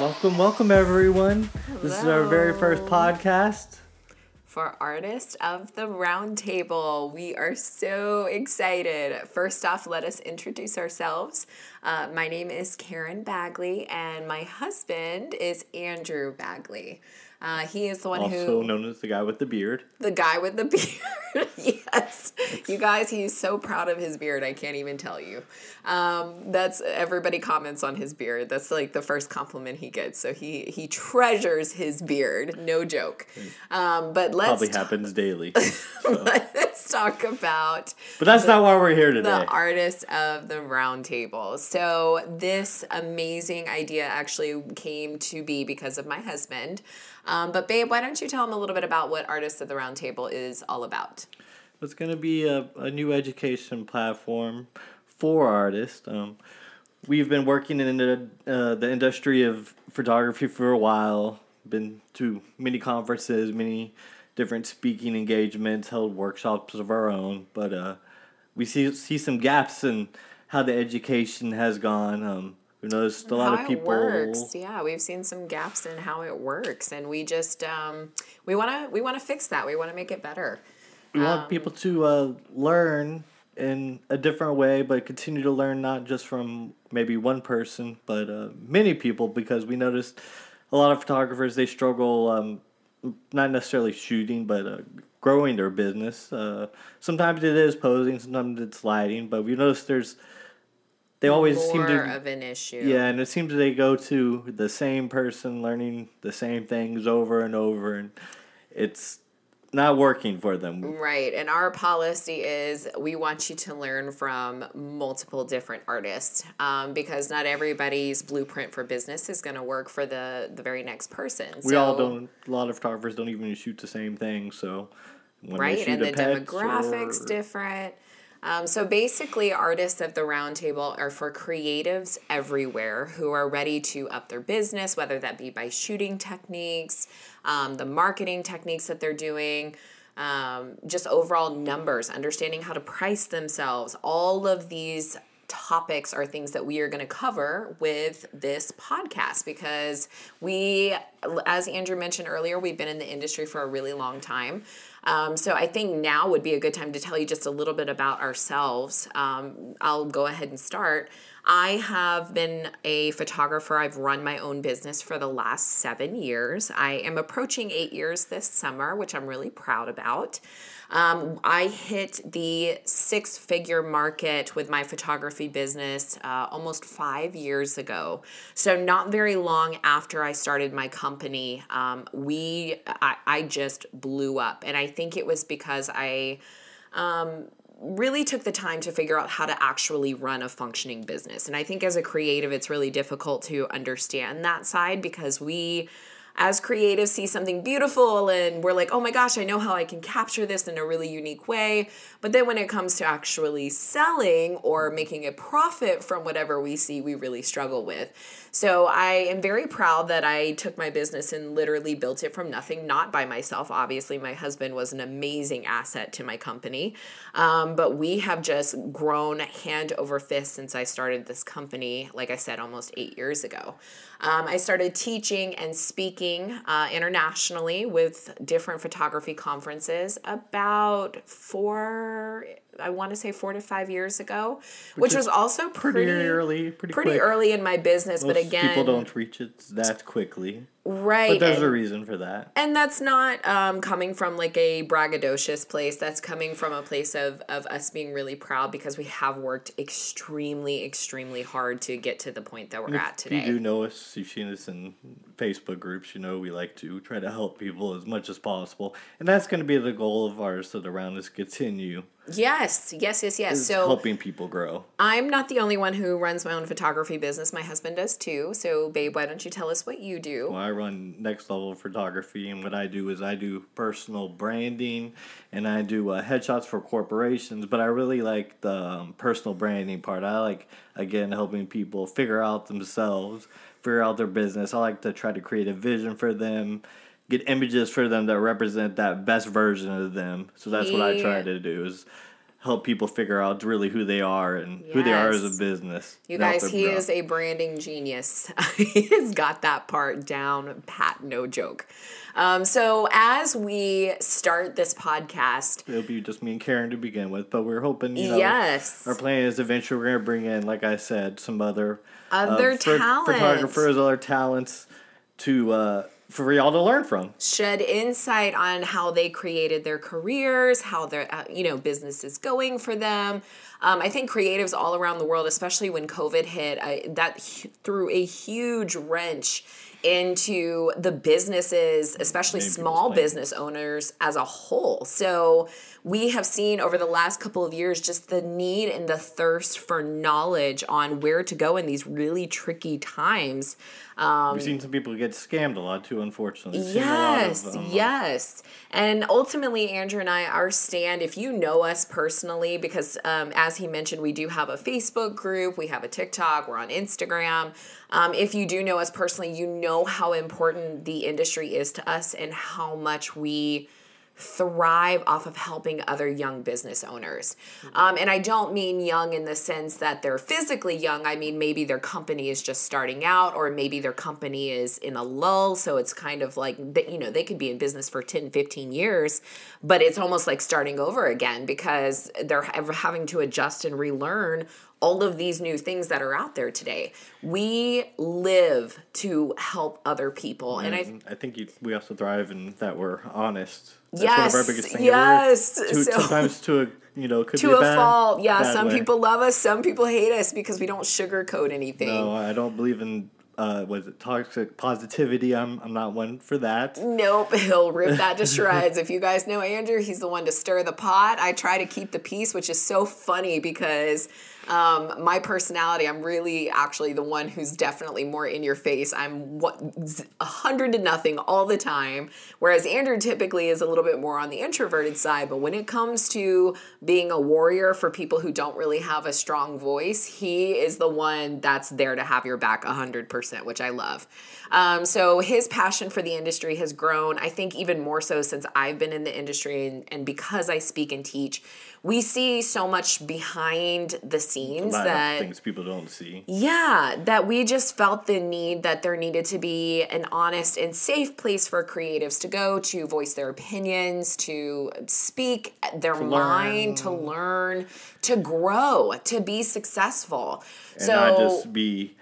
Welcome, welcome everyone. This is our very first podcast. For Artist of the Roundtable, we are so excited. First off, let us introduce ourselves. Uh, my name is Karen Bagley, and my husband is Andrew Bagley. Uh, he is the one Also who known as the guy with the beard. the guy with the beard. yes. You guys, he's so proud of his beard, I can't even tell you. Um, that's everybody comments on his beard. That's like the first compliment he gets. So he he treasures his beard, no joke. Um, but let's Probably happens daily. let's talk about But that's not why we're here today. the today. artist of the round table. So this amazing idea actually came to be because of my husband. Um, but babe, why don't you tell him a little bit about what Artist of the Round Table is all about? It's going to be a, a new education platform for artists. Um, we've been working in the, uh, the industry of photography for a while, been to many conferences, many different speaking engagements, held workshops of our own, but uh, we see, see some gaps in how the education has gone. Um, we noticed a lot of people. works. Yeah, we've seen some gaps in how it works, and we just um, we want to we want to fix that. We want to make it better. We Um, want people to uh, learn in a different way, but continue to learn not just from maybe one person, but uh, many people, because we noticed a lot of photographers they struggle, um, not necessarily shooting, but uh, growing their business. Uh, sometimes it is posing, sometimes it's lighting, but we notice there's they always seem More to of an issue. yeah, and it seems they go to the same person learning the same things over and over, and it's not working for them. Right. And our policy is we want you to learn from multiple different artists um, because not everybody's blueprint for business is going to work for the, the very next person. We so, all don't. A lot of photographers don't even shoot the same thing. So, Right. And the demographics or- different. Um, so basically, artists at the roundtable are for creatives everywhere who are ready to up their business, whether that be by shooting techniques, um, the marketing techniques that they're doing, um, just overall numbers, understanding how to price themselves. All of these topics are things that we are going to cover with this podcast because we, as Andrew mentioned earlier, we've been in the industry for a really long time. Um, so I think now would be a good time to tell you just a little bit about ourselves. Um, I'll go ahead and start. I have been a photographer. I've run my own business for the last seven years. I am approaching eight years this summer, which I'm really proud about. Um, I hit the six figure market with my photography business uh, almost five years ago. So, not very long after I started my company, um, we I, I just blew up. And I think it was because I um, really took the time to figure out how to actually run a functioning business. And I think as a creative, it's really difficult to understand that side because we as creatives see something beautiful and we're like, oh my gosh, I know how I can capture this in a really unique way. But then when it comes to actually selling or making a profit from whatever we see, we really struggle with. So I am very proud that I took my business and literally built it from nothing, not by myself. Obviously, my husband was an amazing asset to my company. Um, but we have just grown hand over fist since I started this company, like I said, almost eight years ago. Um, I started teaching and speaking uh, internationally with different photography conferences about four, I want to say four to five years ago, which, is was also pretty, pretty early, pretty, pretty early in my business. Most but again, people don't reach it that quickly. Right? But there's and- a reason for that. and that's not um, coming from like a braggadocious place. That's coming from a place of, of us being really proud because we have worked extremely, extremely hard to get to the point that we're at If you do know us, you've seen us in Facebook groups. You know we like to try to help people as much as possible, and that's going to be the goal of ours. That around us continue Yes, yes, yes, yes. So helping people grow. I'm not the only one who runs my own photography business. My husband does too. So, babe, why don't you tell us what you do? Well, I run next level photography, and what I do is I do personal branding, and I do uh, headshots for corporations. But I really like the um, personal branding part. I like again helping people figure out themselves, figure out their business. I like to try to create a vision for them, get images for them that represent that best version of them. So that's what I try to do is help people figure out really who they are and who they are as a business. You guys, he grow. is a branding genius. He's got that part down pat, no joke. Um, so as we start this podcast, It'll be just me and Karen to begin with, but we're hoping, you know, yes, our plan is eventually we're going to bring in, like I said, some other Other pho- talents. photographers, other talents to uh, for y'all to learn from. shed insight on how they created their careers, how their uh, you know business is going for them. Um, I think creatives all around the world, especially when COVID hit, I, that threw a huge wrench into the businesses, especially Made small business owners as a whole. So we have seen over the last couple of years just the need and the thirst for knowledge on where to go in these really tricky times. Um, We've seen some people get scammed a lot too, unfortunately. Seen a lot of, Yes, um, yes. And ultimately, Andrew and I, our stand, if you know us personally, because um, as he mentioned, we do have a Facebook group, we have a TikTok, we're on Instagram. Um, if you do know us personally, you know how important the industry is to us and how much we thrive off of helping other young business owners. Um, and I don't mean young in the sense that they're physically young. I mean, maybe their company is just starting out, or maybe their company is in a lull. So it's kind of like, you know, they could be in business for 10, 15 years, but it's almost like starting over again because they're having to adjust and relearn all of these new things that are out there today. We live to help other people. And I And I think you, we also thrive in that we're honest. That's Yes, one of our biggest things. yes. To, So- sometimes to a you know could be to a bad, fault. Yeah, some way. people love us, some people hate us because we don't sugarcoat anything. No, I don't believe in uh, was it toxic positivity. I'm I'm not one for that. Nope, he'll rip that to shreds. if you guys know Andrew, he's the one to stir the pot. I try to keep the peace, which is so funny because um, my personality, I'm really actually the one who's definitely more in your face. I'm what a hundred to nothing all the time, whereas Andrew typically is a little bit more on the introverted side. But when it comes to being a warrior for people who don't really have a strong voice, he is the one that's there to have your back a hundred percent, which I love. Um, so his passion for the industry has grown. I think even more so since I've been in the industry and, and because I speak and teach, we see so much behind the A scenes that things people don't see. yeah, that we just felt the need that there needed to be an honest and safe place for creatives to go to voice their opinions, to speak their mind, to learn, to grow, to be successful. and so not just be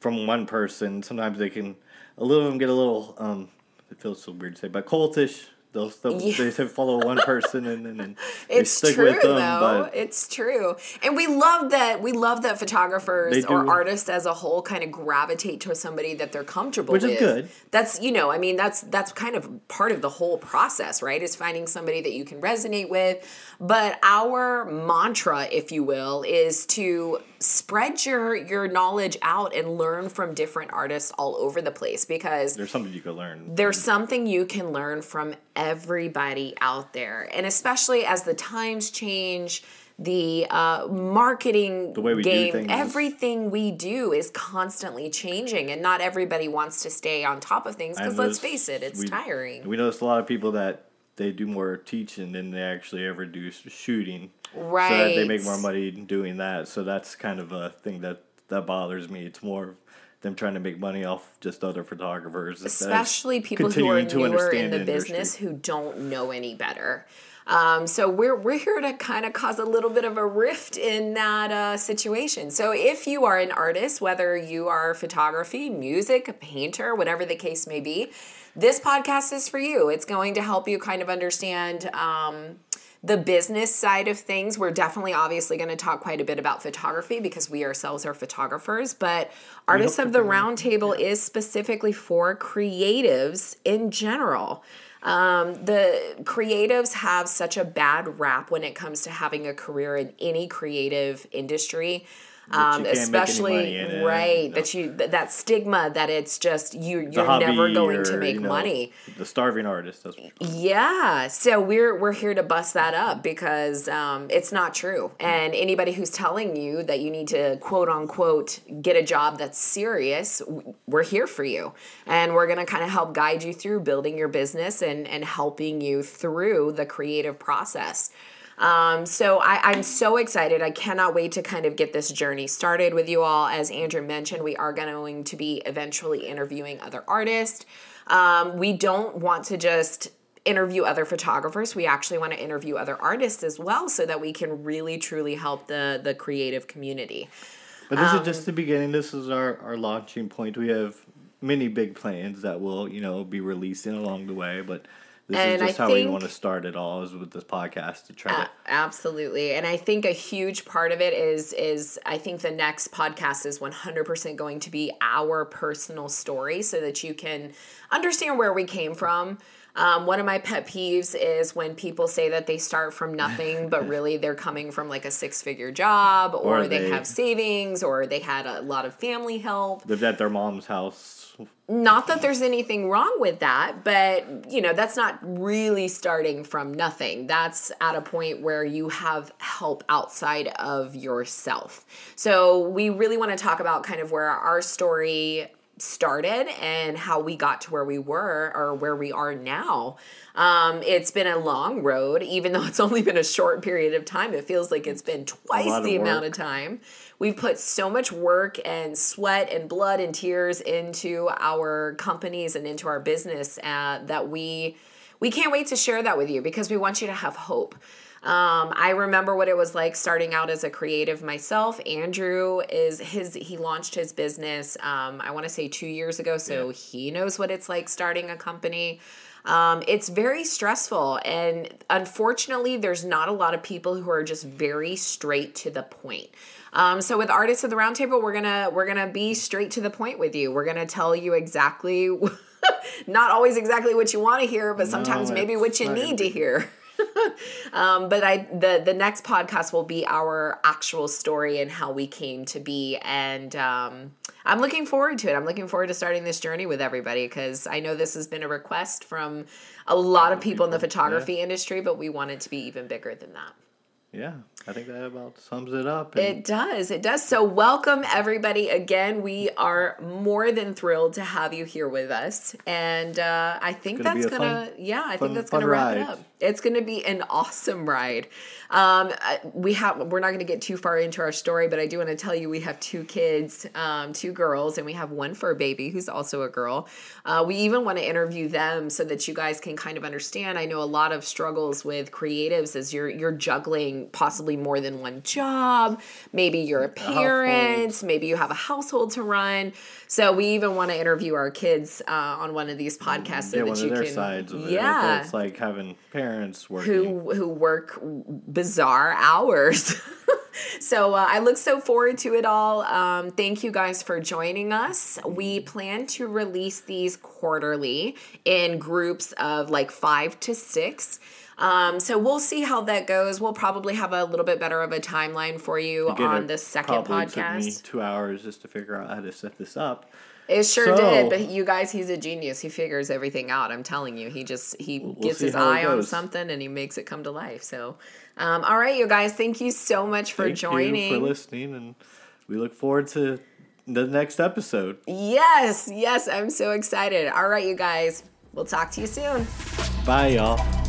from one person. Sometimes they can a little of them get a little um it feels so weird to say, but cultish. They'll, they'll Yeah. they follow one person and then and it's stick true with them. though. But It's true, and we love that. We love that photographers or artists as a whole kind of gravitate to somebody that they're comfortable Which with. is good. That's you know, I mean, that's that's kind of part of the whole process, right? Is finding somebody that you can resonate with. But our mantra, if you will, is to spread your your knowledge out and learn from different artists all over the place because there's something you could learn. there's something you can learn from everybody out there. And especially as the times change the uh, marketing The way we game everything we do is constantly changing and not everybody wants to stay on top of things because let's face it it's we- tiring. We notice a lot of people that they do more teaching than they actually ever do shooting. So that right they make more money doing that. So that's kind of a thing that that bothers me. It's more of them trying to make money off just other photographers, especially people who are newer in the industry. business who don't know any better. Um, so we're we're here to kind of cause a little bit of a rift in that uh, situation. So if you are an artist, whether you are photography, music, a painter, whatever the case may be, this podcast is for you. It's going to help you kind of understand. Um, the business side of things, we're definitely obviously going to talk quite a bit about photography because we ourselves are photographers, but Artists of the Roundtable is specifically for creatives in general. Um, the creatives have such a bad rap when it comes to having a career in any creative industry. Um, you can't make any especially money in it, right no. that you th- that stigma that it's just you you're never going or, to make you know, money The starving artist. That's yeah, so we're we're here to bust that up because um, it's not true. And anybody who's telling you that you need to quote unquote get a job that's serious, we're here for you, and we're gonna kind of help guide you through building your business and and helping you through the creative process. Um, so I, I'm so excited. I cannot wait to kind of get this journey started with you all. As Andrew mentioned, we are going to be eventually interviewing other artists. Um, we don't want to just interview other photographers. We actually want to interview other artists as well so that we can really truly help the the creative community. But this um, is just the beginning. This is our, our launching point. We have many big plans that will, you know, be releasing along the way, but this and is just I how think, we want to start it all is with this podcast to try uh, to absolutely. And i think a huge part of it is is i think the next podcast is 100% going to be our personal story so that you can understand where we came from um, one of my pet peeves is when people say that they start from nothing, but really they're coming from like a six figure job, or, or they, they, have savings, or they had a lot of family help. Lived at their mom's house. Not that there's anything wrong with that, but you know, that's not really starting from nothing. That's at a point where you have help outside of yourself. So, we really want to talk about kind of where our story started and how we got to where we were or where we are now. Um, it's been a long road, even though it's only been a short period of time. It feels like it's been twice the amount of time. We've put so much work and sweat and blood and tears into our companies and into our business uh, that we we can't wait to share that with you because we want you to have hope. Um, I remember what it was like starting out as a creative myself. Andrew is his he launched his business um, I want to say 2 years ago so yeah. he knows what it's like starting a company. Um, it's very stressful and unfortunately there's not a lot of people who are just very straight to the point. Um, so with artists of the roundtable, we're gonna we're gonna be straight to the point with you. We're gonna tell you exactly, not always exactly what you want to hear, but sometimes no, maybe what you need to hear. um, but I the the next podcast will be our actual story and how we came to be, and um, I'm looking forward to it. I'm looking forward to starting this journey with everybody because I know this has been a request from a lot of people in the photography yeah. industry, but we want it to be even bigger than that. Yeah, I think that about sums it up. it does. It does. So, welcome everybody again. We are more than thrilled to have you here with us, and uh, I think that's gonna, fun, yeah, I fun, think that's gonna wrap ride. it up. It's gonna be an awesome ride. Um, we have we're not going to get too far into our story, but I do want to tell you we have two kids, um, two girls, and we have one fur baby who's also a girl. Uh, we even want to interview them so that you guys can kind of understand. I know a lot of struggles with creatives as you're you're juggling possibly more than one job. Maybe you're a parent, maybe you have a household to run. So we even want to interview our kids uh, on one of these podcasts so yeah, that you can sides of yeah. It's like having parents working who who work bizarre hours. so uh, I look so forward to it all. Um, thank you guys for joining us. We plan to release these quarterly in groups of like five to six. Um, so we'll see how that goes. We'll probably have a little bit better of a timeline for you Again, on the second podcast. two hours just to figure out how to set this up. It sure so, did, but you guys, he's a genius. He figures everything out. I'm telling you, he just he we'll gets his eye on something and he makes it come to life. So, um, all right, you guys, thank you so much for thank joining, for listening, and we look forward to the next episode. Yes, yes, I'm so excited. All right, you guys, we'll talk to you soon. Bye, y'all.